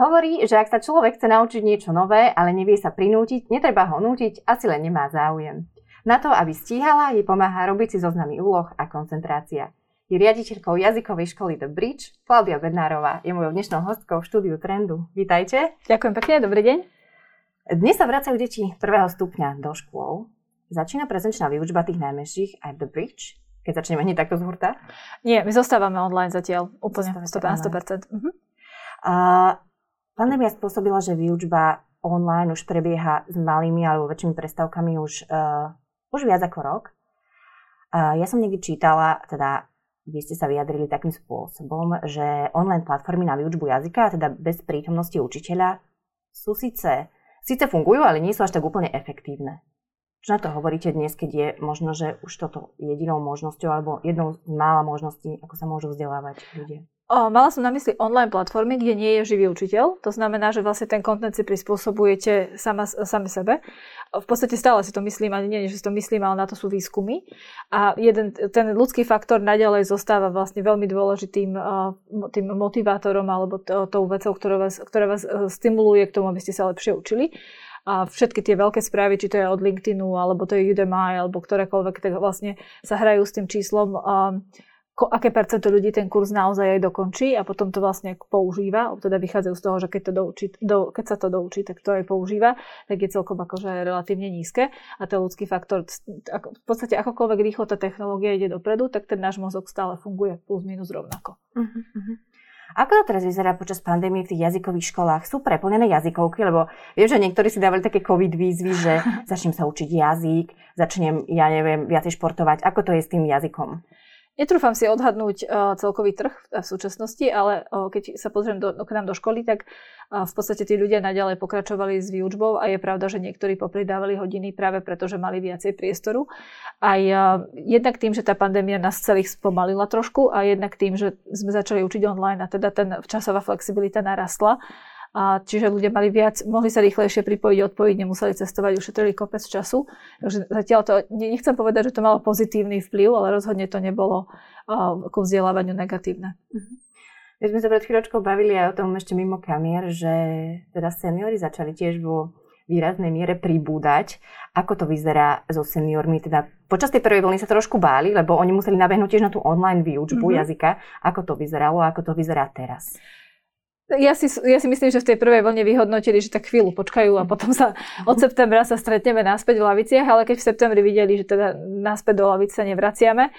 Hovorí, že ak sa človek chce naučiť niečo nové, ale nevie sa prinútiť, netreba ho nútiť, asi len nemá záujem. Na to, aby stíhala, jej pomáha robiť si zoznamy úloh a koncentrácia. Je riaditeľkou jazykovej školy The Bridge, Klaudia Bednárová je mojou dnešnou hostkou v štúdiu Trendu. Vítajte. Ďakujem pekne, dobrý deň. Dnes sa vracajú deti prvého stupňa do škôl. Začína prezenčná výučba tých najmenších aj The Bridge, keď začneme hneď takto z hurta? Nie, my zostávame online zatiaľ, úplne, 100%. 100%. Uh-huh. Uh, Pandémia spôsobila, že výučba online už prebieha s malými alebo väčšími prestávkami už, uh, už viac ako rok. Uh, ja som niekde čítala, teda vy ste sa vyjadrili takým spôsobom, že online platformy na výučbu jazyka, teda bez prítomnosti učiteľa, sú síce, síce fungujú, ale nie sú až tak úplne efektívne. Čo na to hovoríte dnes, keď je možno, že už toto jedinou možnosťou alebo jednou z mála možností, ako sa môžu vzdelávať ľudia? O, mala som na mysli online platformy, kde nie je živý učiteľ. To znamená, že vlastne ten kontent si prispôsobujete sama, sami sebe. V podstate stále si to myslím, ale nie, že si to myslím, ale na to sú výskumy. A jeden, ten ľudský faktor naďalej zostáva vlastne veľmi dôležitým tým motivátorom alebo tou vecou, ktorá vás, ktorá vás e, stimuluje k tomu, aby ste sa lepšie učili a všetky tie veľké správy, či to je od LinkedInu, alebo to je Udemy, alebo ktorékoľvek, tak vlastne sa hrajú s tým číslom aké percento ľudí ten kurz naozaj aj dokončí a potom to vlastne používa, teda vychádzajú z toho, že keď, to doučí, do, keď sa to doučí, tak to aj používa, tak je celkom akože relatívne nízke. A ten ľudský faktor, v podstate akokoľvek rýchlo tá technológia ide dopredu, tak ten náš mozog stále funguje plus minus rovnako. Uh-huh, Ako to teraz vyzerá počas pandémie v tých jazykových školách? Sú preplnené jazykovky? Lebo viem, že niektorí si dávali také covid výzvy, že začnem sa učiť jazyk, začnem, ja neviem, viacej športovať. Ako to je s tým jazykom? Netrúfam si odhadnúť uh, celkový trh v súčasnosti, ale uh, keď sa pozriem do, k nám do školy, tak v podstate tí ľudia naďalej pokračovali s výučbou a je pravda, že niektorí popridávali hodiny práve preto, že mali viacej priestoru. Aj jednak tým, že tá pandémia nás celých spomalila trošku a jednak tým, že sme začali učiť online a teda ten časová flexibilita narastla, a čiže ľudia mali viac, mohli sa rýchlejšie pripojiť, odpojiť, nemuseli cestovať, ušetrili kopec času. Takže zatiaľ to, nechcem povedať, že to malo pozitívny vplyv, ale rozhodne to nebolo uh, ku vzdelávaniu negatívne. Uh-huh. My sme sa pred chvíľočkou bavili aj o tom ešte mimo kamier, že teda seniori začali tiež vo výraznej miere pribúdať. Ako to vyzerá so seniormi? Teda počas tej prvej vlny sa trošku báli, lebo oni museli nabehnúť tiež na tú online výučbu mm-hmm. jazyka. Ako to vyzeralo a ako to vyzerá teraz? Ja si, ja si myslím, že v tej prvej vlne vyhodnotili, že tak chvíľu počkajú a potom sa od septembra sa stretneme naspäť v laviciach, ale keď v septembri videli, že teda naspäť do lavic sa nevraciame,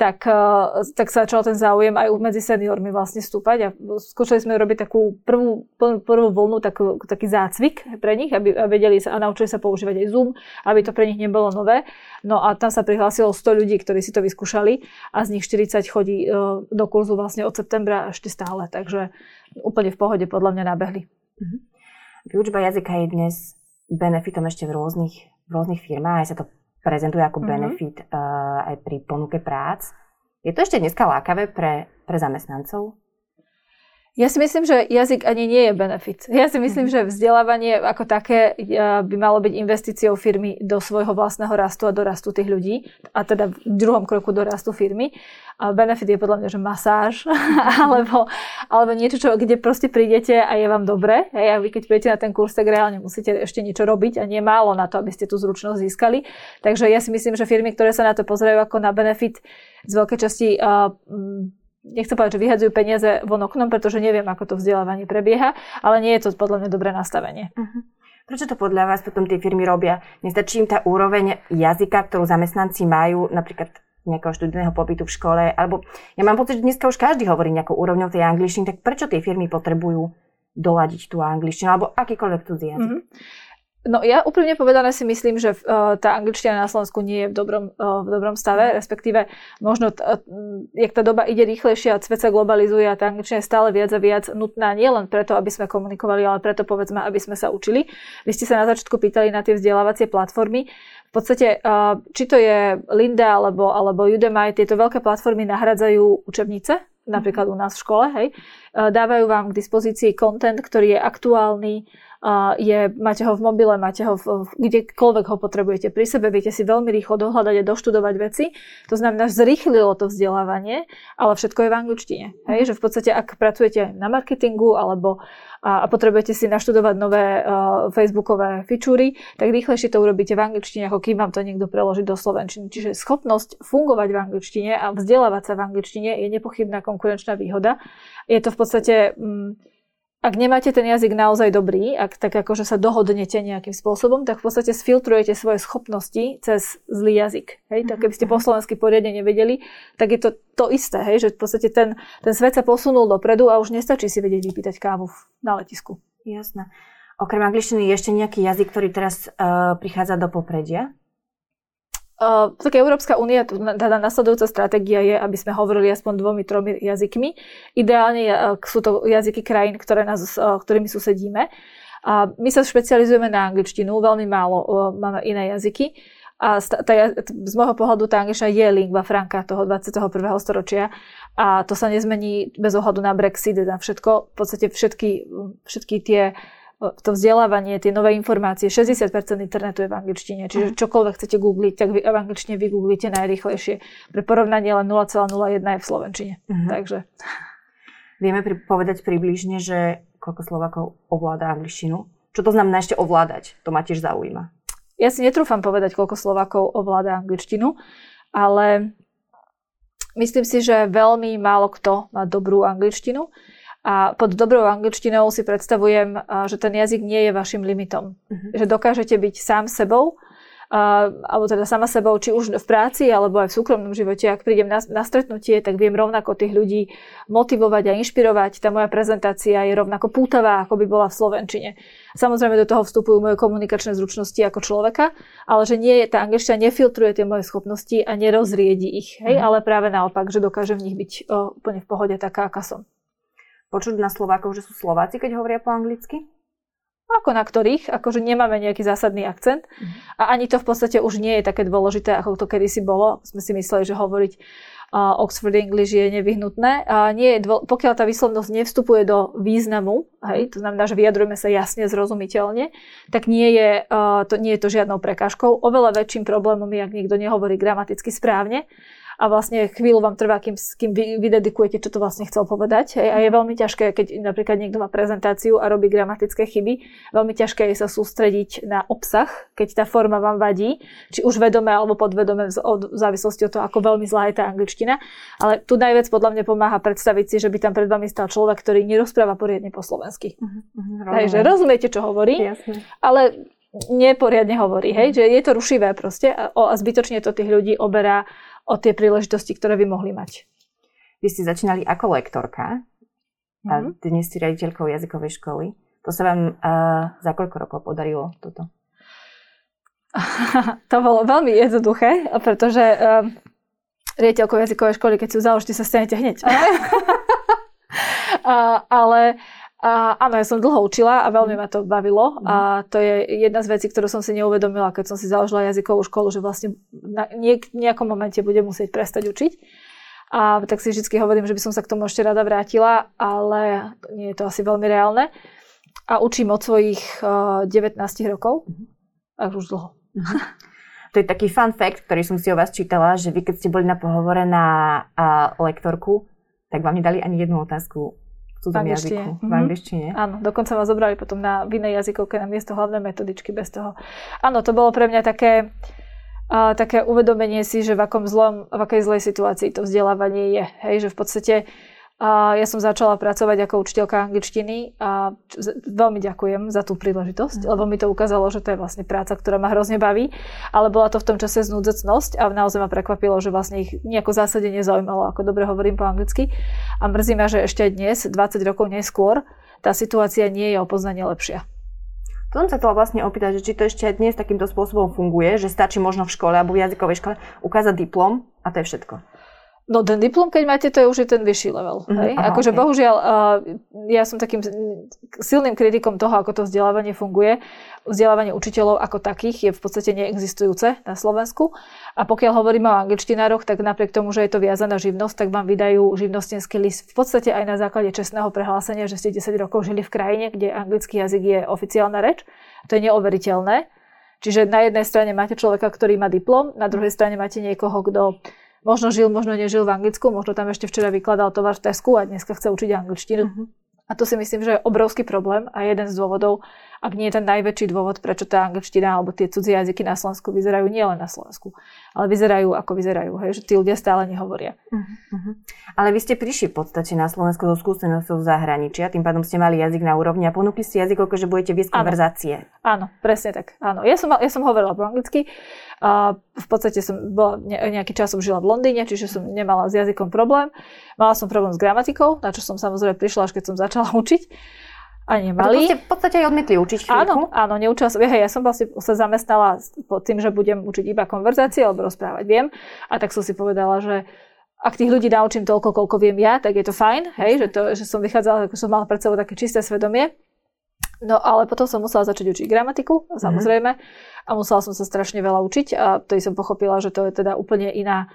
tak, eh, tak sa začal ten záujem aj medzi seniormi vlastne stúpať a skúšali sme robiť takú prvú, prvú vlnu, takú, taký zácvik pre nich, aby vedeli sa a naučili sa používať aj Zoom, aby to pre nich nebolo nové. No a tam sa prihlásilo 100 ľudí, ktorí si to vyskúšali a z nich 40 chodí eh, do kurzu vlastne od septembra ešte stále, takže úplne v pohode podľa mňa nabehli. Mhm. Výučba jazyka je dnes benefitom ešte v rôznych, v rôznych firmách, aj sa to prezentuje ako mm-hmm. benefit uh, aj pri ponuke prác. Je to ešte dneska lákavé pre, pre zamestnancov? Ja si myslím, že jazyk ani nie je benefit. Ja si myslím, mm-hmm. že vzdelávanie ako také by malo byť investíciou firmy do svojho vlastného rastu a do rastu tých ľudí, a teda v druhom kroku do rastu firmy. A benefit je podľa mňa, že masáž, alebo, alebo niečo, čo, kde proste prídete a je vám dobre. A vy keď prídete na ten kurz, tak reálne musíte ešte niečo robiť a nie málo na to, aby ste tú zručnosť získali. Takže ja si myslím, že firmy, ktoré sa na to pozerajú ako na benefit, z veľkej časti uh, nechcem povedať, že vyhadzujú peniaze von oknom, pretože neviem, ako to vzdelávanie prebieha, ale nie je to podľa mňa dobré nastavenie. Uh-huh. Prečo to podľa vás potom tie firmy robia? Nestačí im tá úroveň jazyka, ktorú zamestnanci majú, napríklad nejakého študijného pobytu v škole, alebo ja mám pocit, že dneska už každý hovorí nejakou úrovňou tej angličtiny, tak prečo tie firmy potrebujú doladiť tú angličtinu, alebo akýkoľvek cudzí jazyk? Mm-hmm. No ja úprimne povedané si myslím, že uh, tá angličtina na Slovensku nie je v dobrom, uh, v dobrom stave, mhm. respektíve možno, t- uh, jak tá doba ide rýchlejšie a svet sa globalizuje a tá angličtina je stále viac a viac nutná nielen preto, aby sme komunikovali, ale preto povedzme, aby sme sa učili. Vy ste sa na začiatku pýtali na tie vzdelávacie platformy. V podstate, či to je Linda alebo, alebo Udemy, tieto veľké platformy nahradzajú učebnice, napríklad u nás v škole, hej. Dávajú vám k dispozícii content, ktorý je aktuálny, je, máte ho v mobile, máte ho v, kdekoľvek ho potrebujete pri sebe, viete si veľmi rýchlo dohľadať a doštudovať veci. To znamená, že zrýchlilo to vzdelávanie, ale všetko je v angličtine. Hej? Že v podstate, ak pracujete na marketingu alebo a, a potrebujete si naštudovať nové uh, facebookové fičúry, tak rýchlejšie to urobíte v angličtine, ako kým vám to niekto preloží do slovenčiny. Čiže schopnosť fungovať v angličtine a vzdelávať sa v angličtine je nepochybná konkurenčná výhoda. Je to v podstate... Um, ak nemáte ten jazyk naozaj dobrý, ak tak akože sa dohodnete nejakým spôsobom, tak v podstate sfiltrujete svoje schopnosti cez zlý jazyk. Hej? Tak keby ste po mhm. slovensky poriadne nevedeli, tak je to to isté, hej? že v podstate ten, ten svet sa posunul dopredu a už nestačí si vedieť vypýtať kávu na letisku. Jasné. Okrem angličtiny je ešte nejaký jazyk, ktorý teraz uh, prichádza do popredia? Uh, tak Európska únia, teda nasledujúca stratégia je, aby sme hovorili aspoň dvomi, tromi jazykmi. Ideálne sú to jazyky krajín, ktoré nás, ktorými susedíme. A my sa špecializujeme na angličtinu, veľmi málo máme iné jazyky. A tá, z môjho pohľadu tá angličtina je lingva franca toho 21. storočia a to sa nezmení bez ohľadu na Brexit, na všetko. V podstate všetky, všetky tie uh, to vzdelávanie, tie nové informácie, 60% internetu je v angličtine, čiže čokoľvek chcete googliť, tak vy v angličtine vygooglite najrychlejšie. Pre porovnanie len 0,01 je v slovenčine. Uh-huh. Takže... Vieme pri, povedať približne, že koľko Slovakov ovláda angličtinu? Čo to znamená ešte ovládať? To ma tiež zaujíma. Ja si netrúfam povedať, koľko Slovakov ovláda angličtinu, ale myslím si, že veľmi málo kto má dobrú angličtinu. A pod dobrou angličtinou si predstavujem, že ten jazyk nie je vašim limitom. Uh-huh. Že dokážete byť sám sebou, alebo teda sama sebou, či už v práci, alebo aj v súkromnom živote. Ak prídem na, na stretnutie, tak viem rovnako tých ľudí motivovať a inšpirovať. Tá moja prezentácia je rovnako pútavá, ako by bola v Slovenčine. Samozrejme do toho vstupujú moje komunikačné zručnosti ako človeka, ale že nie tá angličtina nefiltruje tie moje schopnosti a nerozriedi ich, hej? Uh-huh. ale práve naopak, že dokáže v nich byť o, úplne v pohode taká, aká som počuť na Slovákov, že sú Slováci, keď hovoria po anglicky? Ako na ktorých, akože nemáme nejaký zásadný akcent. Mm. A ani to v podstate už nie je také dôležité, ako to kedysi bolo. Sme si mysleli, že hovoriť uh, Oxford English je nevyhnutné. A nie je dvo- pokiaľ tá výslovnosť nevstupuje do významu, hej, to znamená, že vyjadrujeme sa jasne, zrozumiteľne, tak nie je, uh, to, nie je to žiadnou prekážkou. Oveľa väčším problémom je, ak niekto nehovorí gramaticky správne a vlastne chvíľu vám trvá, kým, kým vy, vydedikujete, čo to vlastne chcel povedať. Hej. A je veľmi ťažké, keď napríklad niekto má prezentáciu a robí gramatické chyby, veľmi ťažké je sa sústrediť na obsah, keď tá forma vám vadí, či už vedome alebo podvedome v závislosti od toho, ako veľmi zlá je tá angličtina. Ale tu najviac podľa mňa pomáha predstaviť si, že by tam pred vami stal človek, ktorý nerozpráva poriadne po slovensky. Uh-huh, uh-huh, Takže rozumiete, čo hovorí, Jasne. ale neporiadne hovorí, hej, že je to rušivé proste a, a zbytočne to tých ľudí oberá o tie príležitosti, ktoré by mohli mať. Vy ste začínali ako lektorka a mm-hmm. dnes ste riaditeľkou jazykovej školy. To sa vám uh, za koľko rokov podarilo toto? to bolo veľmi jednoduché, pretože uh, riaditeľkou jazykovej školy, keď si ju založíte, sa stanete hneď. uh, ale a áno, ja som dlho učila a veľmi ma to bavilo mm. a to je jedna z vecí, ktorú som si neuvedomila, keď som si založila jazykovú školu, že vlastne na niek- nejakom momente budem musieť prestať učiť. A tak si vždy hovorím, že by som sa k tomu ešte rada vrátila, ale nie je to asi veľmi reálne. A učím od svojich uh, 19 rokov, mm. až už dlho. Mm. To je taký fun fact, ktorý som si o vás čítala, že vy keď ste boli na pohovore na uh, lektorku, tak vám nedali ani jednu otázku cudzom jazyku, mm-hmm. v mhm. angličtine. Áno, dokonca ma zobrali potom na v inej jazykovke na miesto hlavnej metodičky bez toho. Áno, to bolo pre mňa také, uh, také uvedomenie si, že v, akom zlom, v akej zlej situácii to vzdelávanie je. Hej, že v podstate a ja som začala pracovať ako učiteľka angličtiny a veľmi ďakujem za tú príležitosť, mm. lebo mi to ukázalo, že to je vlastne práca, ktorá ma hrozne baví, ale bola to v tom čase znúdzecnosť a naozaj ma prekvapilo, že vlastne ich nejako zásade nezaujímalo, ako dobre hovorím po anglicky. A mrzí ma, že ešte dnes, 20 rokov neskôr, tá situácia nie je o poznanie lepšia. To som sa chcela vlastne opýtať, že či to ešte dnes takýmto spôsobom funguje, že stačí možno v škole alebo v jazykovej škole ukázať diplom a to je všetko. No ten diplom, keď máte, to je už je ten vyšší level. Mm, hej? Aha, akože okay. bohužiaľ, uh, ja som takým silným kritikom toho, ako to vzdelávanie funguje. Vzdelávanie učiteľov ako takých je v podstate neexistujúce na Slovensku. A pokiaľ hovoríme o angličtinároch, tak napriek tomu, že je to viazaná živnosť, tak vám vydajú živnostenský list v podstate aj na základe čestného prehlásenia, že ste 10 rokov žili v krajine, kde anglický jazyk je oficiálna reč. To je neoveriteľné. Čiže na jednej strane máte človeka, ktorý má diplom, na druhej strane máte niekoho, kto možno žil, možno nežil v Anglicku, možno tam ešte včera vykladal tovar v Tesku a dneska chce učiť angličtinu. Uh-huh. A to si myslím, že je obrovský problém a jeden z dôvodov, ak nie je ten najväčší dôvod, prečo tá angličtina alebo tie cudzie jazyky na Slovensku vyzerajú nielen na Slovensku, ale vyzerajú ako vyzerajú, hej, že tí ľudia stále nehovoria. Uh-huh. Ale vy ste prišli v podstate na Slovensku so skúsenosťou v zahraničí a tým pádom ste mali jazyk na úrovni a ponúkli ste jazyk, že budete viesť konverzácie. Áno, presne tak. Áno. Ja, som, ja som hovorila po anglicky a v podstate som bola nejaký čas som žila v Londýne, čiže som nemala s jazykom problém. Mala som problém s gramatikou, na čo som samozrejme prišla, až keď som začala učiť. A nemali. A to ste v podstate aj odmietli učiť chvíľku? Áno, áno, neučila som. Ja, ja som vlastne sa zamestnala pod tým, že budem učiť iba konverzácie alebo rozprávať viem. A tak som si povedala, že ak tých ľudí naučím toľko, koľko viem ja, tak je to fajn, hej, že, to, že som vychádzala, ako som mala pred sebou také čisté svedomie. No ale potom som musela začať učiť gramatiku, mhm. samozrejme. Mm-hmm. A musela som sa strašne veľa učiť a vtedy som pochopila, že to je teda úplne iná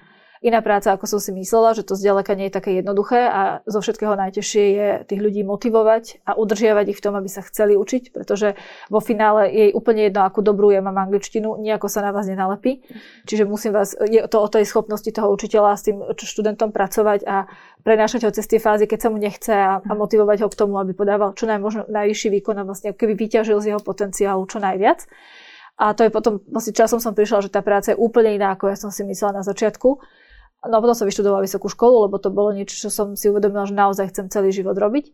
iná práca, ako som si myslela, že to zďaleka nie je také jednoduché a zo všetkého najtežšie je tých ľudí motivovať a udržiavať ich v tom, aby sa chceli učiť, pretože vo finále je úplne jedno, akú dobrú ja mám angličtinu, nejako sa na vás nenalepí. Čiže musím vás, je to o tej schopnosti toho učiteľa s tým študentom pracovať a prenášať ho cez tie fázy, keď sa mu nechce a, a motivovať ho k tomu, aby podával čo najmožno najvyšší výkon a vlastne keby vyťažil z jeho potenciálu čo najviac. A to je potom, vlastne časom som prišla, že tá práca je úplne iná, ako ja som si myslela na začiatku. No a potom som vyštudovala vysokú školu, lebo to bolo niečo, čo som si uvedomila, že naozaj chcem celý život robiť.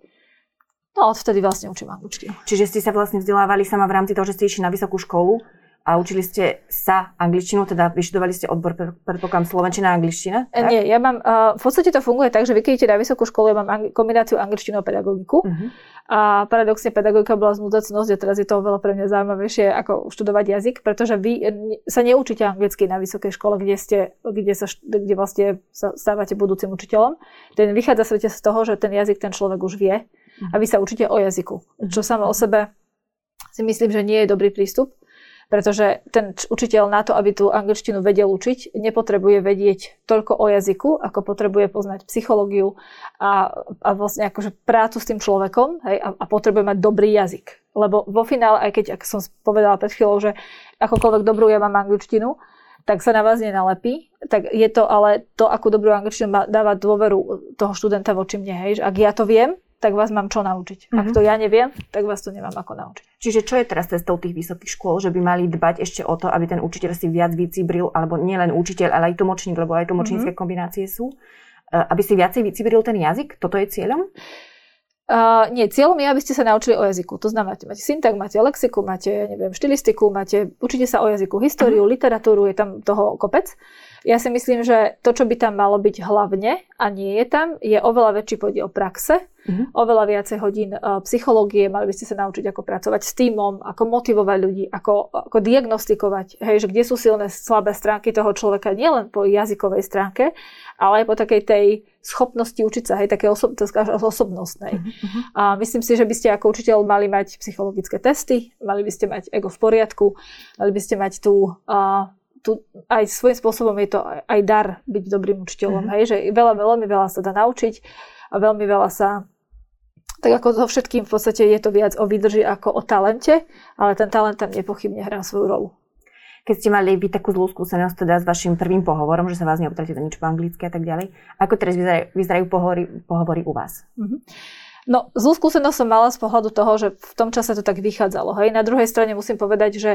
No a odvtedy vlastne učím angličtinu. Čiže ste sa vlastne vzdelávali sama v rámci toho, že ste išli na vysokú školu a učili ste sa angličtinu, teda vyštudovali ste odbor, predpokladám, slovenčina a angličtina? Tak? Nie, ja mám, uh, v podstate to funguje tak, že vy keď idete na vysokú školu, ja mám ang- kombináciu angličtinu a pedagogiku. Uh-huh. A paradoxne pedagogika bola znudecnosť a teraz je to oveľa pre mňa zaujímavejšie ako študovať jazyk, pretože vy sa neučíte anglicky na vysokej škole, kde, ste, kde, sa, kde vlastne sa stávate budúcim učiteľom. Ten vychádza svete z toho, že ten jazyk ten človek už vie a vy sa učíte o jazyku, čo samo o sebe si myslím, že nie je dobrý prístup pretože ten učiteľ na to, aby tú angličtinu vedel učiť, nepotrebuje vedieť toľko o jazyku, ako potrebuje poznať psychológiu a, a vlastne akože prácu s tým človekom hej, a, a potrebuje mať dobrý jazyk. Lebo vo finále, aj keď, ako som povedala pred chvíľou, že akokoľvek dobrú ja mám angličtinu, tak sa na vás nenalepí, tak je to ale to, akú dobrú angličtinu dáva dôveru toho študenta voči mne. Hej. Že ak ja to viem, tak vás mám čo naučiť. Mm-hmm. Ak mhm. to ja neviem, tak vás to nemám ako naučiť. Čiže čo je teraz cestou tých vysokých škôl, že by mali dbať ešte o to, aby ten učiteľ si viac vycibril, alebo nielen učiteľ, ale aj tlmočník, lebo aj tlmočnícke mm-hmm. kombinácie sú, e, aby si viacej vycibril ten jazyk? Toto je cieľom? Uh, nie, cieľom je, aby ste sa naučili o jazyku. To znamená, máte syntag, máte lexiku, máte, neviem, štilistiku, máte, učíte sa o jazyku, históriu, uh-huh. literatúru, je tam toho kopec. Ja si myslím, že to, čo by tam malo byť hlavne a nie je tam, je oveľa väčší podiel praxe, uh-huh. oveľa viacej hodín uh, psychológie, mali by ste sa naučiť, ako pracovať s týmom, ako motivovať ľudí, ako, ako diagnostikovať, hej, že kde sú silné, slabé stránky toho človeka, nielen po jazykovej stránke, ale aj po takej tej schopnosti učiť sa, hej, také osob, osobnostnej. Uh-huh. A myslím si, že by ste ako učiteľ mali mať psychologické testy, mali by ste mať ego v poriadku, mali by ste mať tú uh, tu aj svojím spôsobom je to aj dar byť dobrým učiteľom, mm-hmm. hej, že veľa, veľmi veľa sa dá naučiť a veľmi veľa sa tak ako so všetkým v podstate je to viac o výdrži ako o talente, ale ten talent tam nepochybne hrá svoju rolu. Keď ste mali byť takú zlú skúsenosť teda s vašim prvým pohovorom, že sa vás neopýtate nič po anglicky a tak ďalej, ako teraz vyzerajú, vyzerajú pohovory, pohovory u vás? Mm-hmm. No, zlú skúsenosť som mala z pohľadu toho, že v tom čase to tak vychádzalo. Hej. Na druhej strane musím povedať, že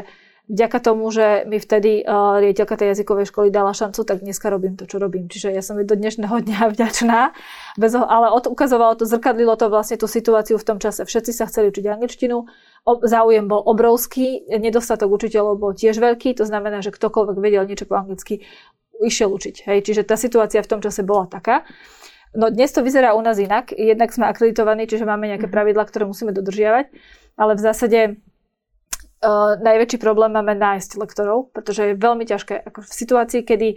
vďaka tomu, že mi vtedy uh, riaditeľka tej jazykovej školy dala šancu, tak dneska robím to, čo robím. Čiže ja som jej do dnešného dňa vďačná. Bez, ale od, ukazovalo to, zrkadlilo to vlastne tú situáciu v tom čase. Všetci sa chceli učiť angličtinu, o, záujem bol obrovský, nedostatok učiteľov bol tiež veľký, to znamená, že ktokoľvek vedel niečo po anglicky, išiel učiť. Hej. Čiže tá situácia v tom čase bola taká. No dnes to vyzerá u nás inak. Jednak sme akreditovaní, čiže máme nejaké mhm. pravidla, ktoré musíme dodržiavať, ale v zásade Uh, najväčší problém máme nájsť lektorov, pretože je veľmi ťažké. Ako v situácii, kedy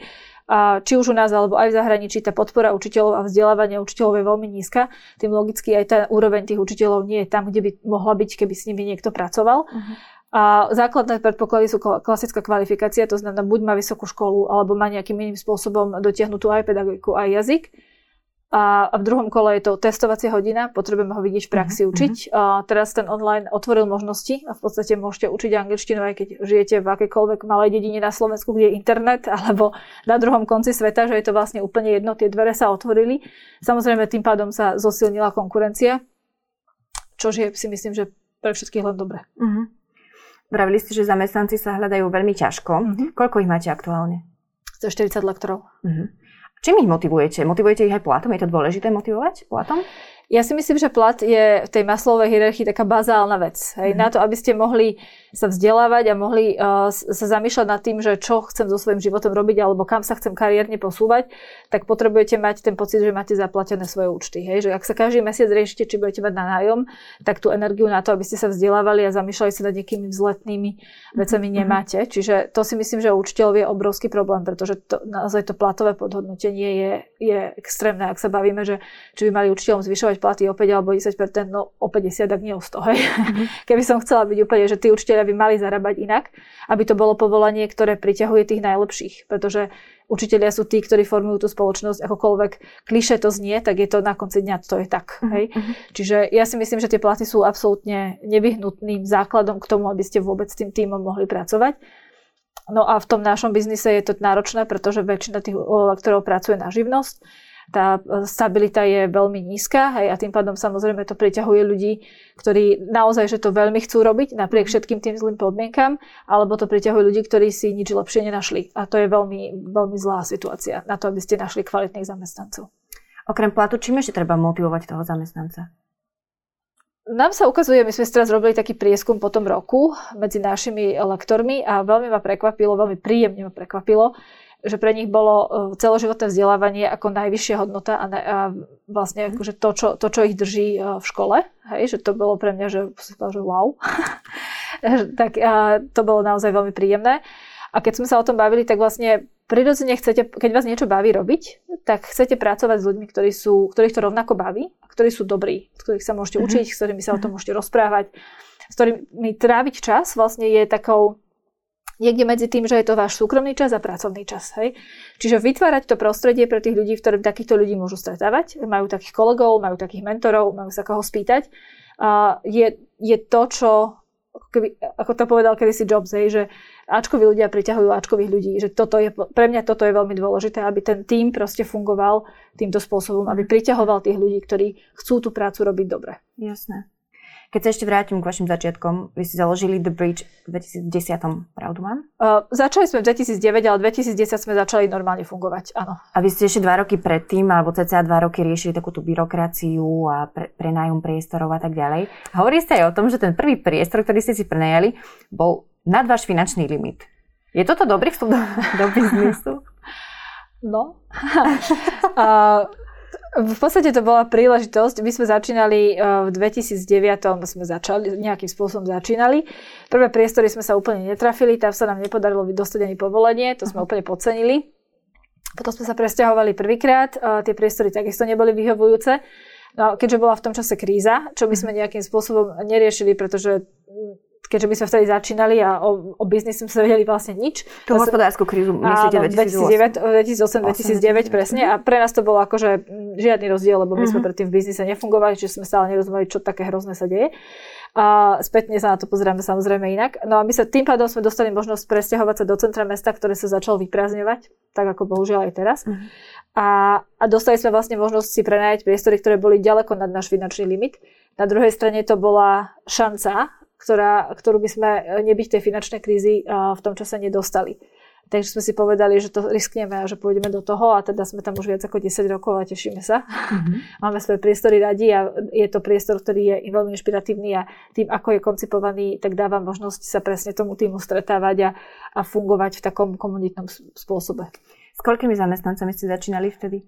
a či už u nás alebo aj v zahraničí tá podpora učiteľov a vzdelávanie učiteľov je veľmi nízka, tým logicky aj tá úroveň tých učiteľov nie je tam, kde by mohla byť, keby s nimi niekto pracoval. Uh-huh. A základné predpoklady sú klasická kvalifikácia, to znamená buď má vysokú školu, alebo má nejakým iným spôsobom dotiahnutú aj pedagogiku, aj jazyk a, v druhom kole je to testovacia hodina, potrebujeme ho vidieť v praxi uh-huh. učiť. A teraz ten online otvoril možnosti a v podstate môžete učiť angličtinu, aj keď žijete v akejkoľvek malej dedine na Slovensku, kde je internet, alebo na druhom konci sveta, že je to vlastne úplne jedno, tie dvere sa otvorili. Samozrejme, tým pádom sa zosilnila konkurencia, čo je si myslím, že pre všetkých len dobre. Uh-huh. Vravili ste, že zamestnanci sa hľadajú veľmi ťažko. Uh-huh. Koľko ich máte aktuálne? 140 lektorov. Uh-huh. Čím ich motivujete? Motivujete ich aj platom? Je to dôležité motivovať platom? Ja si myslím, že plat je v tej maslovej hierarchii taká bazálna vec. Hej, mm-hmm. Na to, aby ste mohli sa vzdelávať a mohli uh, sa zamýšľať nad tým, že čo chcem so svojím životom robiť alebo kam sa chcem kariérne posúvať, tak potrebujete mať ten pocit, že máte zaplatené svoje účty. Hej? Že ak sa každý mesiac riešite, či budete mať na nájom, tak tú energiu na to, aby ste sa vzdelávali a zamýšľali sa nad nejakými vzletnými vecami mm-hmm. nemáte. Čiže to si myslím, že učiteľov je obrovský problém, pretože to, naozaj to platové podhodnotenie je, je extrémne. Ak sa bavíme, že či by mali učiteľom zvyšovať platy o 5 alebo 10 no o 50, tak nie o 100. Hej? Mm-hmm. Keby som chcela byť úplne, že tí učiteľia by mali zarábať inak, aby to bolo povolanie, ktoré priťahuje tých najlepších. Pretože učiteľia sú tí, ktorí formujú tú spoločnosť, akokoľvek kliše to znie, tak je to na konci dňa, to je tak. Mm-hmm. Hej? Čiže ja si myslím, že tie platy sú absolútne nevyhnutným základom k tomu, aby ste vôbec s tým týmom mohli pracovať. No a v tom našom biznise je to náročné, pretože väčšina tých lektorov pracuje na živnosť tá e, stabilita je veľmi nízka hej, a tým pádom samozrejme to priťahuje ľudí, ktorí naozaj že to veľmi chcú robiť napriek všetkým tým zlým podmienkam, alebo to priťahuje ľudí, ktorí si nič lepšie nenašli. A to je veľmi, veľmi zlá situácia na to, aby ste našli kvalitných zamestnancov. Okrem platu, čím ešte treba motivovať toho zamestnanca? Nám sa ukazuje, my sme teraz robili taký prieskum po tom roku medzi našimi lektormi a veľmi ma prekvapilo, veľmi príjemne ma prekvapilo, že pre nich bolo e, celoživotné vzdelávanie ako najvyššia hodnota a, a vlastne mhm. akože to, čo, to, čo ich drží e, v škole. Hej, že to bolo pre mňa, že, že wow. tak a to bolo naozaj veľmi príjemné. A keď sme sa o tom bavili, tak vlastne prirodzene chcete, keď vás niečo baví robiť, tak chcete pracovať s ľuďmi, ktorí sú, ktorých to rovnako baví, ktorí sú dobrí, s ktorých sa môžete mm-hmm. učiť, s ktorými sa o tom môžete rozprávať, s ktorými tráviť čas vlastne je takou niekde medzi tým, že je to váš súkromný čas a pracovný čas. Hej? Čiže vytvárať to prostredie pre tých ľudí, v ktorom takýchto ľudí môžu stretávať, majú takých kolegov, majú takých mentorov, majú sa koho spýtať, uh, je, je to, čo, keby, ako to povedal kedysi Jobs, hej, že Ačkoví ľudia priťahujú Ačkových ľudí, že toto je, pre mňa toto je veľmi dôležité, aby ten tým proste fungoval týmto spôsobom, aby priťahoval tých ľudí, ktorí chcú tú prácu robiť dobre. Jasné. Keď sa ešte vrátim k vašim začiatkom, vy ste založili The Bridge v 2010, pravdu mám? Uh, začali sme v 2009, ale v 2010 sme začali normálne fungovať, áno. A vy ste ešte dva roky predtým, alebo cca dva roky riešili takú tú byrokraciu a pre, prenájom priestorov a tak ďalej. Hovorí ste aj o tom, že ten prvý priestor, ktorý ste si prenajali, bol nad váš finančný limit. Je toto dobrý vstup do, do biznisu? No. uh, v podstate to bola príležitosť. My sme začínali e, v 2009, sme začali, nejakým spôsobom začínali. Prvé priestory sme sa úplne netrafili, tam sa nám nepodarilo dostať ani povolenie, to sme úplne podcenili. Potom sme sa presťahovali prvýkrát, tie priestory takisto neboli vyhovujúce. No, keďže bola v tom čase kríza, čo my sme nejakým spôsobom neriešili, pretože keďže my sme vtedy začínali a o, o biznise sme sa vedeli vlastne nič. Tú hospodárskú krízu myslíte 2008? 2009, 2009 presne a pre nás to bolo akože žiadny rozdiel, lebo my sme mhm. predtým v biznise nefungovali, čiže sme stále nerozumeli, čo také hrozné sa deje. A spätne sa na to pozeráme samozrejme inak. No a my sa tým pádom sme dostali možnosť presťahovať sa do centra mesta, ktoré sa začalo vyprázdňovať, tak ako bohužiaľ aj teraz. Uh-huh. A, a dostali sme vlastne možnosť si prenajať priestory, ktoré boli ďaleko nad náš finančný limit. Na druhej strane to bola šanca ktorá, ktorú by sme e, nebyť tej finančnej krízy v tom čase nedostali. Takže sme si povedali, že to riskneme a že pôjdeme do toho a teda sme tam už viac ako 10 rokov a tešíme sa. Mm-hmm. Máme svoje priestory radi a je to priestor, ktorý je veľmi inšpiratívny a tým, ako je koncipovaný, tak dáva možnosť sa presne tomu týmu stretávať a, a fungovať v takom komunitnom spôsobe. S koľkými zamestnancami ste začínali vtedy?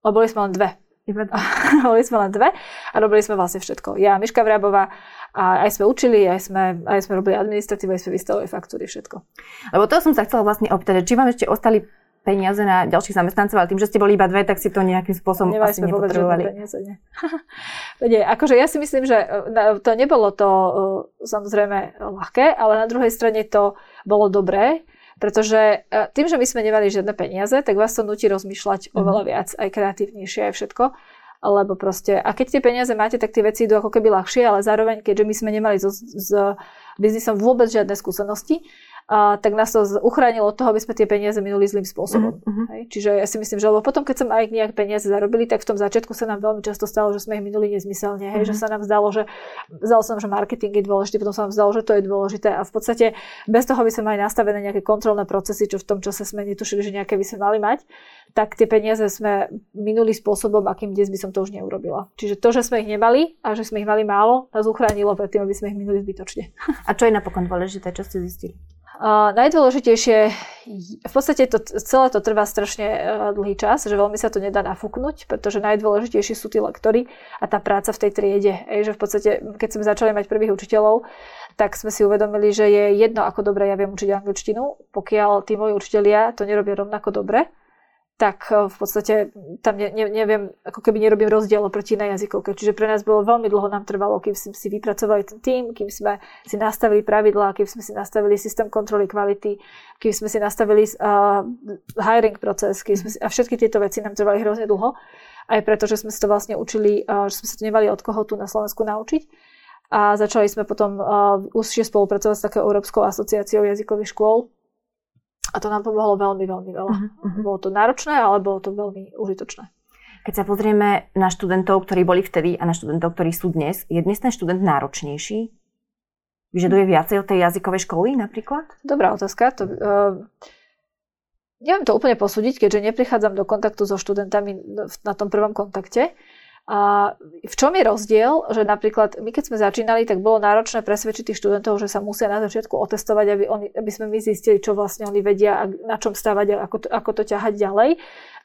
O, boli sme len dve. boli sme len dve a robili sme vlastne všetko. Ja, Miška Vrábová a aj sme učili, aj sme, aj sme robili administratívu, aj sme vystavovali faktúry, všetko. Lebo to som sa chcela vlastne opýtať, či vám ešte ostali peniaze na ďalších zamestnancov, ale tým, že ste boli iba dve, tak si to nejakým spôsobom Nemali asi sme nepotrebovali. peniaze, nie. nie. Akože ja si myslím, že e, to nebolo to e, samozrejme ľahké, ale na druhej strane to bolo dobré, pretože e, tým, že my sme nemali žiadne peniaze, tak vás to nutí rozmýšľať mm-hmm. oveľa viac, aj kreatívnejšie, aj všetko. Lebo proste, a keď tie peniaze máte, tak tie veci idú ako keby ľahšie, ale zároveň, keďže my sme nemali so, s biznisom vôbec žiadne skúsenosti, a, tak nás to uchránilo od toho, aby sme tie peniaze minuli zlým spôsobom. Uh-huh. Hej? Čiže ja si myslím, že lebo potom, keď sme aj nejak peniaze zarobili, tak v tom začiatku sa nám veľmi často stalo, že sme ich minuli nezmyselne. Hej? Uh-huh. Že sa nám zdalo, že zdalo sa nám, že marketing je dôležitý, potom sa nám zdalo, že to je dôležité. A v podstate bez toho by sme mali nastavené nejaké kontrolné procesy, čo v tom čase sme netušili, že nejaké by sme mali mať, tak tie peniaze sme minuli spôsobom, akým dnes by som to už neurobila. Čiže to, že sme ich nemali a že sme ich mali málo, nás uchránilo pred tým, aby sme ich minuli zbytočne. A čo je napokon dôležité, čo ste zistili? Najdôležitejšie, v podstate to, celé to trvá strašne uh, dlhý čas, že veľmi sa to nedá nafúknuť, pretože najdôležitejšie sú tí lektory a tá práca v tej triede. Ej, že v podstate, keď sme začali mať prvých učiteľov, tak sme si uvedomili, že je jedno, ako dobre ja viem učiť angličtinu, pokiaľ tí moji učitelia to nerobia rovnako dobre, tak eh, v podstate tam ne, ne, neviem, ako keby nerobím rozdiel oproti na jazykovke. Čiže pre nás bolo veľmi dlho nám trvalo, kým sme si vypracovali ten tým, kým sme si nastavili pravidlá, kým sme si nastavili systém kontroly kvality, kým sme si nastavili uh, hiring proces, kým sme si, a všetky tieto veci nám trvali hrozne dlho. Aj preto, že sme si to vlastne učili, uh, že sme sa to nemali od koho tu na Slovensku naučiť. A začali sme potom uh, úzšie spolupracovať s takou Európskou asociáciou jazykových škôl, a to nám pomohlo veľmi, veľmi veľa. Uh-huh. Bolo to náročné, ale bolo to veľmi užitočné. Keď sa pozrieme na študentov, ktorí boli vtedy a na študentov, ktorí sú dnes, je dnes ten študent náročnejší? Vyžaduje viacej od tej jazykovej školy napríklad? Dobrá otázka. To, uh, neviem to úplne posúdiť, keďže neprichádzam do kontaktu so študentami na tom prvom kontakte. A v čom je rozdiel, že napríklad my keď sme začínali, tak bolo náročné presvedčiť tých študentov, že sa musia na začiatku otestovať, aby, oni, aby sme my zistili, čo vlastne oni vedia a na čom stávať a ako to, ako to ťahať ďalej.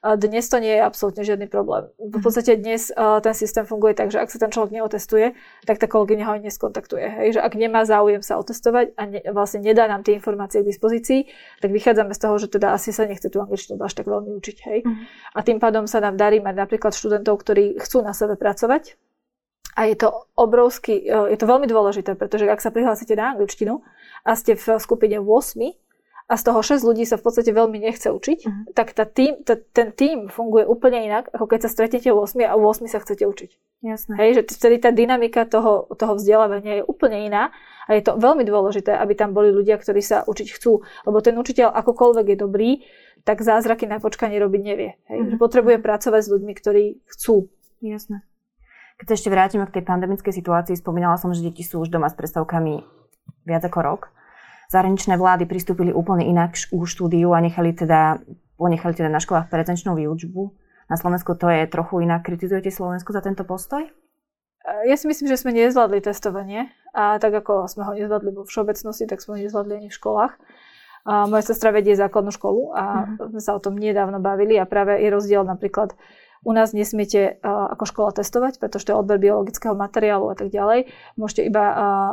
Dnes to nie je absolútne žiadny problém. V mhm. podstate dnes ten systém funguje tak, že ak sa ten človek neotestuje, tak tá kolegyňa ho neskontaktuje. Hej? Že ak nemá záujem sa otestovať a ne, vlastne nedá nám tie informácie k dispozícii, tak vychádzame z toho, že teda asi sa nechce tú angličtinu až tak veľmi učiť. Hej? Uh-huh. A tým pádom sa nám darí mať napríklad študentov, ktorí chcú na sebe pracovať, a je to obrovský, je to veľmi dôležité, pretože ak sa prihlásite na angličtinu a ste v skupine 8, a z toho 6 ľudí sa v podstate veľmi nechce učiť, uh-huh. tak tá tým, tá, ten tým funguje úplne inak, ako keď sa stretnete u 8 a u 8 sa chcete učiť. Jasné. Hej, že vtedy tá dynamika toho, toho vzdelávania je úplne iná a je to veľmi dôležité, aby tam boli ľudia, ktorí sa učiť chcú. Lebo ten učiteľ akokoľvek je dobrý, tak zázraky na počkanie robiť nevie. Hej? Uh-huh. Potrebuje pracovať s ľuďmi, ktorí chcú. Jasné. Keď sa ešte vrátime k tej pandemickej situácii, spomínala som, že deti sú už doma s predstavkami viac ako rok zahraničné vlády pristúpili úplne inak k štúdiu a nechali teda, ponechali teda na školách prezenčnú výučbu. Na Slovensku to je trochu inak. Kritizujete Slovensko za tento postoj? Ja si myslím, že sme nezvládli testovanie a tak ako sme ho nezvládli vo všeobecnosti, tak sme ho nezvládli ani v školách. A moja sestra vedie základnú školu a uh-huh. sme sa o tom nedávno bavili a práve je rozdiel napríklad u nás nesmiete ako škola testovať, pretože to je odber biologického materiálu a tak ďalej. Môžete iba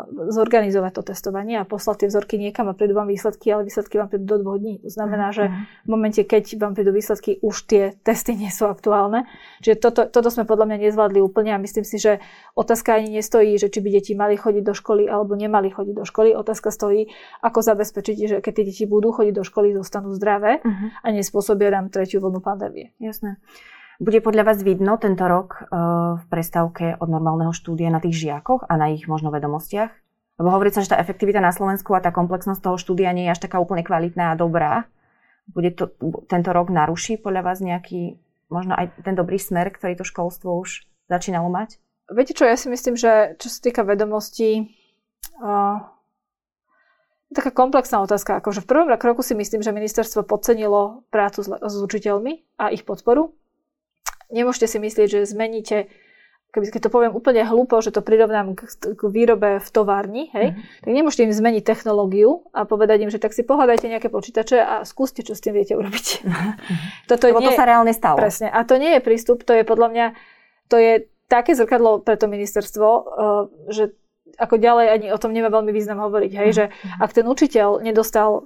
zorganizovať to testovanie a poslať tie vzorky niekam a prídu vám výsledky, ale výsledky vám prídu do dvoch dní. To znamená, že v momente, keď vám prídu výsledky, už tie testy nie sú aktuálne. Čiže toto, toto sme podľa mňa nezvládli úplne a myslím si, že otázka ani nestojí, že či by deti mali chodiť do školy alebo nemali chodiť do školy. Otázka stojí, ako zabezpečiť, že keď tie deti budú chodiť do školy, zostanú zdravé uh-huh. a nespôsobia nám tretiu vlnu pandémie. Jasné. Bude podľa vás vidno tento rok e, v prestávke od normálneho štúdia na tých žiakoch a na ich možno vedomostiach? Lebo hovorí sa, že tá efektivita na Slovensku a tá komplexnosť toho štúdia nie je až taká úplne kvalitná a dobrá. Bude to tento rok naruší podľa vás nejaký, možno aj ten dobrý smer, ktorý to školstvo už začínalo mať? Viete čo, ja si myslím, že čo sa týka vedomostí, uh, taká komplexná otázka. Akože v prvom roku si myslím, že ministerstvo podcenilo prácu s, s učiteľmi a ich podporu nemôžete si myslieť, že zmeníte keď to poviem úplne hlúpo, že to prirovnám k, k výrobe v továrni, hej, mm-hmm. tak nemôžete im zmeniť technológiu a povedať im, že tak si pohľadajte nejaké počítače a skúste, čo s tým viete urobiť. Mm-hmm. Toto Lebo nie, to sa reálne stalo. Presne. A to nie je prístup, to je podľa mňa, to je také zrkadlo pre to ministerstvo, uh, že ako ďalej ani o tom nemá veľmi význam hovoriť. Hej, že mhm. ak ten učiteľ nedostal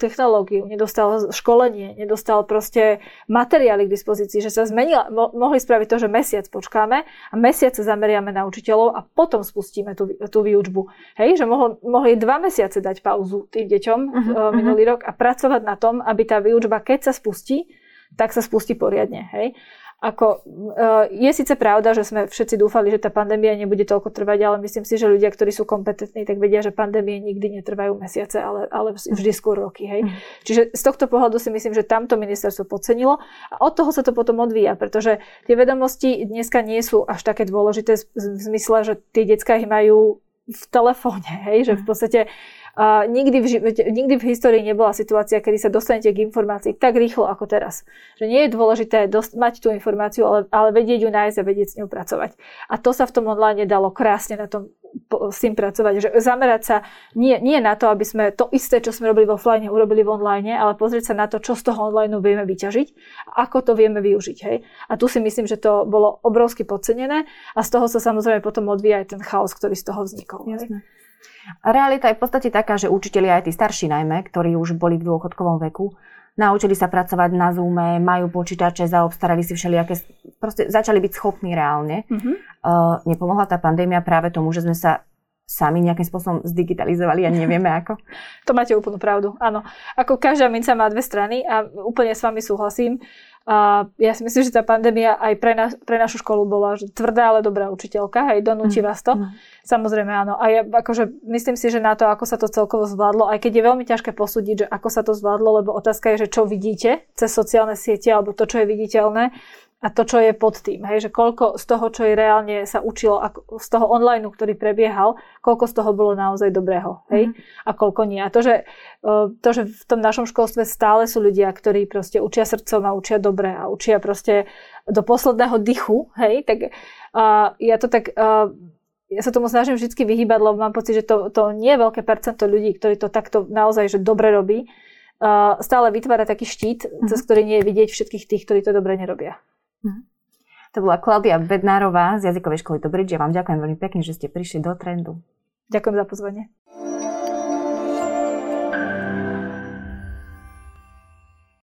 technológiu, nedostal školenie, nedostal proste materiály k dispozícii, že sa zmenila, mo- mohli spraviť to, že mesiac počkáme a mesiac sa zameriame na učiteľov a potom spustíme tú, tú výučbu. Hej, že mohol, mohli dva mesiace dať pauzu tým deťom uh-huh, minulý uh-huh. rok a pracovať na tom, aby tá výučba, keď sa spustí, tak sa spustí poriadne. Hej. Ako, uh, je síce pravda, že sme všetci dúfali, že tá pandémia nebude toľko trvať, ale myslím si, že ľudia, ktorí sú kompetentní, tak vedia, že pandémie nikdy netrvajú mesiace, ale, ale vždy skôr roky. Hej. Mm. Čiže z tohto pohľadu si myslím, že tamto ministerstvo podcenilo a od toho sa to potom odvíja, pretože tie vedomosti dneska nie sú až také dôležité v zmysle, že tie detská ich majú v telefóne, hej, že v mhm. podstate nikdy, v živote, nikdy v histórii nebola situácia, kedy sa dostanete k informácii tak rýchlo ako teraz. Že nie je dôležité dost, mať tú informáciu, ale, ale vedieť ju nájsť a vedieť s ňou pracovať. A to sa v tom online dalo krásne na tom s tým pracovať. Že zamerať sa nie, nie na to, aby sme to isté, čo sme robili v offline, urobili v online, ale pozrieť sa na to, čo z toho online vieme vyťažiť a ako to vieme využiť. Hej? A tu si myslím, že to bolo obrovsky podcenené a z toho sa samozrejme potom odvíja aj ten chaos, ktorý z toho vznikol. Jasne. Realita je v podstate taká, že učitelia aj tí starší najmä, ktorí už boli v dôchodkovom veku, naučili sa pracovať na Zoome, majú počítače, zaobstarali si všelijaké, proste začali byť schopní reálne. Mm-hmm. Uh, nepomohla tá pandémia práve tomu, že sme sa sami nejakým spôsobom zdigitalizovali a nevieme ako. To máte úplnú pravdu, áno. Ako každá minca má dve strany a úplne s vami súhlasím. A ja si myslím, že tá pandémia aj pre, na, pre našu školu bola že tvrdá, ale dobrá učiteľka, aj donúti mm. vás to. Mm. Samozrejme áno. A ja akože myslím si, že na to, ako sa to celkovo zvládlo, aj keď je veľmi ťažké posúdiť, že ako sa to zvládlo, lebo otázka je, že čo vidíte cez sociálne siete alebo to, čo je viditeľné, a to, čo je pod tým. Hej, že koľko z toho, čo je reálne sa učilo, z toho online, ktorý prebiehal, koľko z toho bolo naozaj dobrého. Hej, mm. a koľko nie. A to že, e, to, že v tom našom školstve stále sú ľudia, ktorí proste učia srdcom a učia dobre a učia proste do posledného dychu, hej, tak uh, ja to tak... Uh, ja sa tomu snažím vždy vyhýbať, lebo mám pocit, že to, to nie je veľké percento ľudí, ktorí to takto naozaj že dobre robí. Uh, stále vytvára taký štít, mm. cez ktorý nie je vidieť všetkých tých, ktorí to dobre nerobia. Mhm. To bola Klaudia Bednárová z jazykovej školy Dobridž. Ja vám ďakujem veľmi pekne, že ste prišli do trendu. Ďakujem za pozvanie.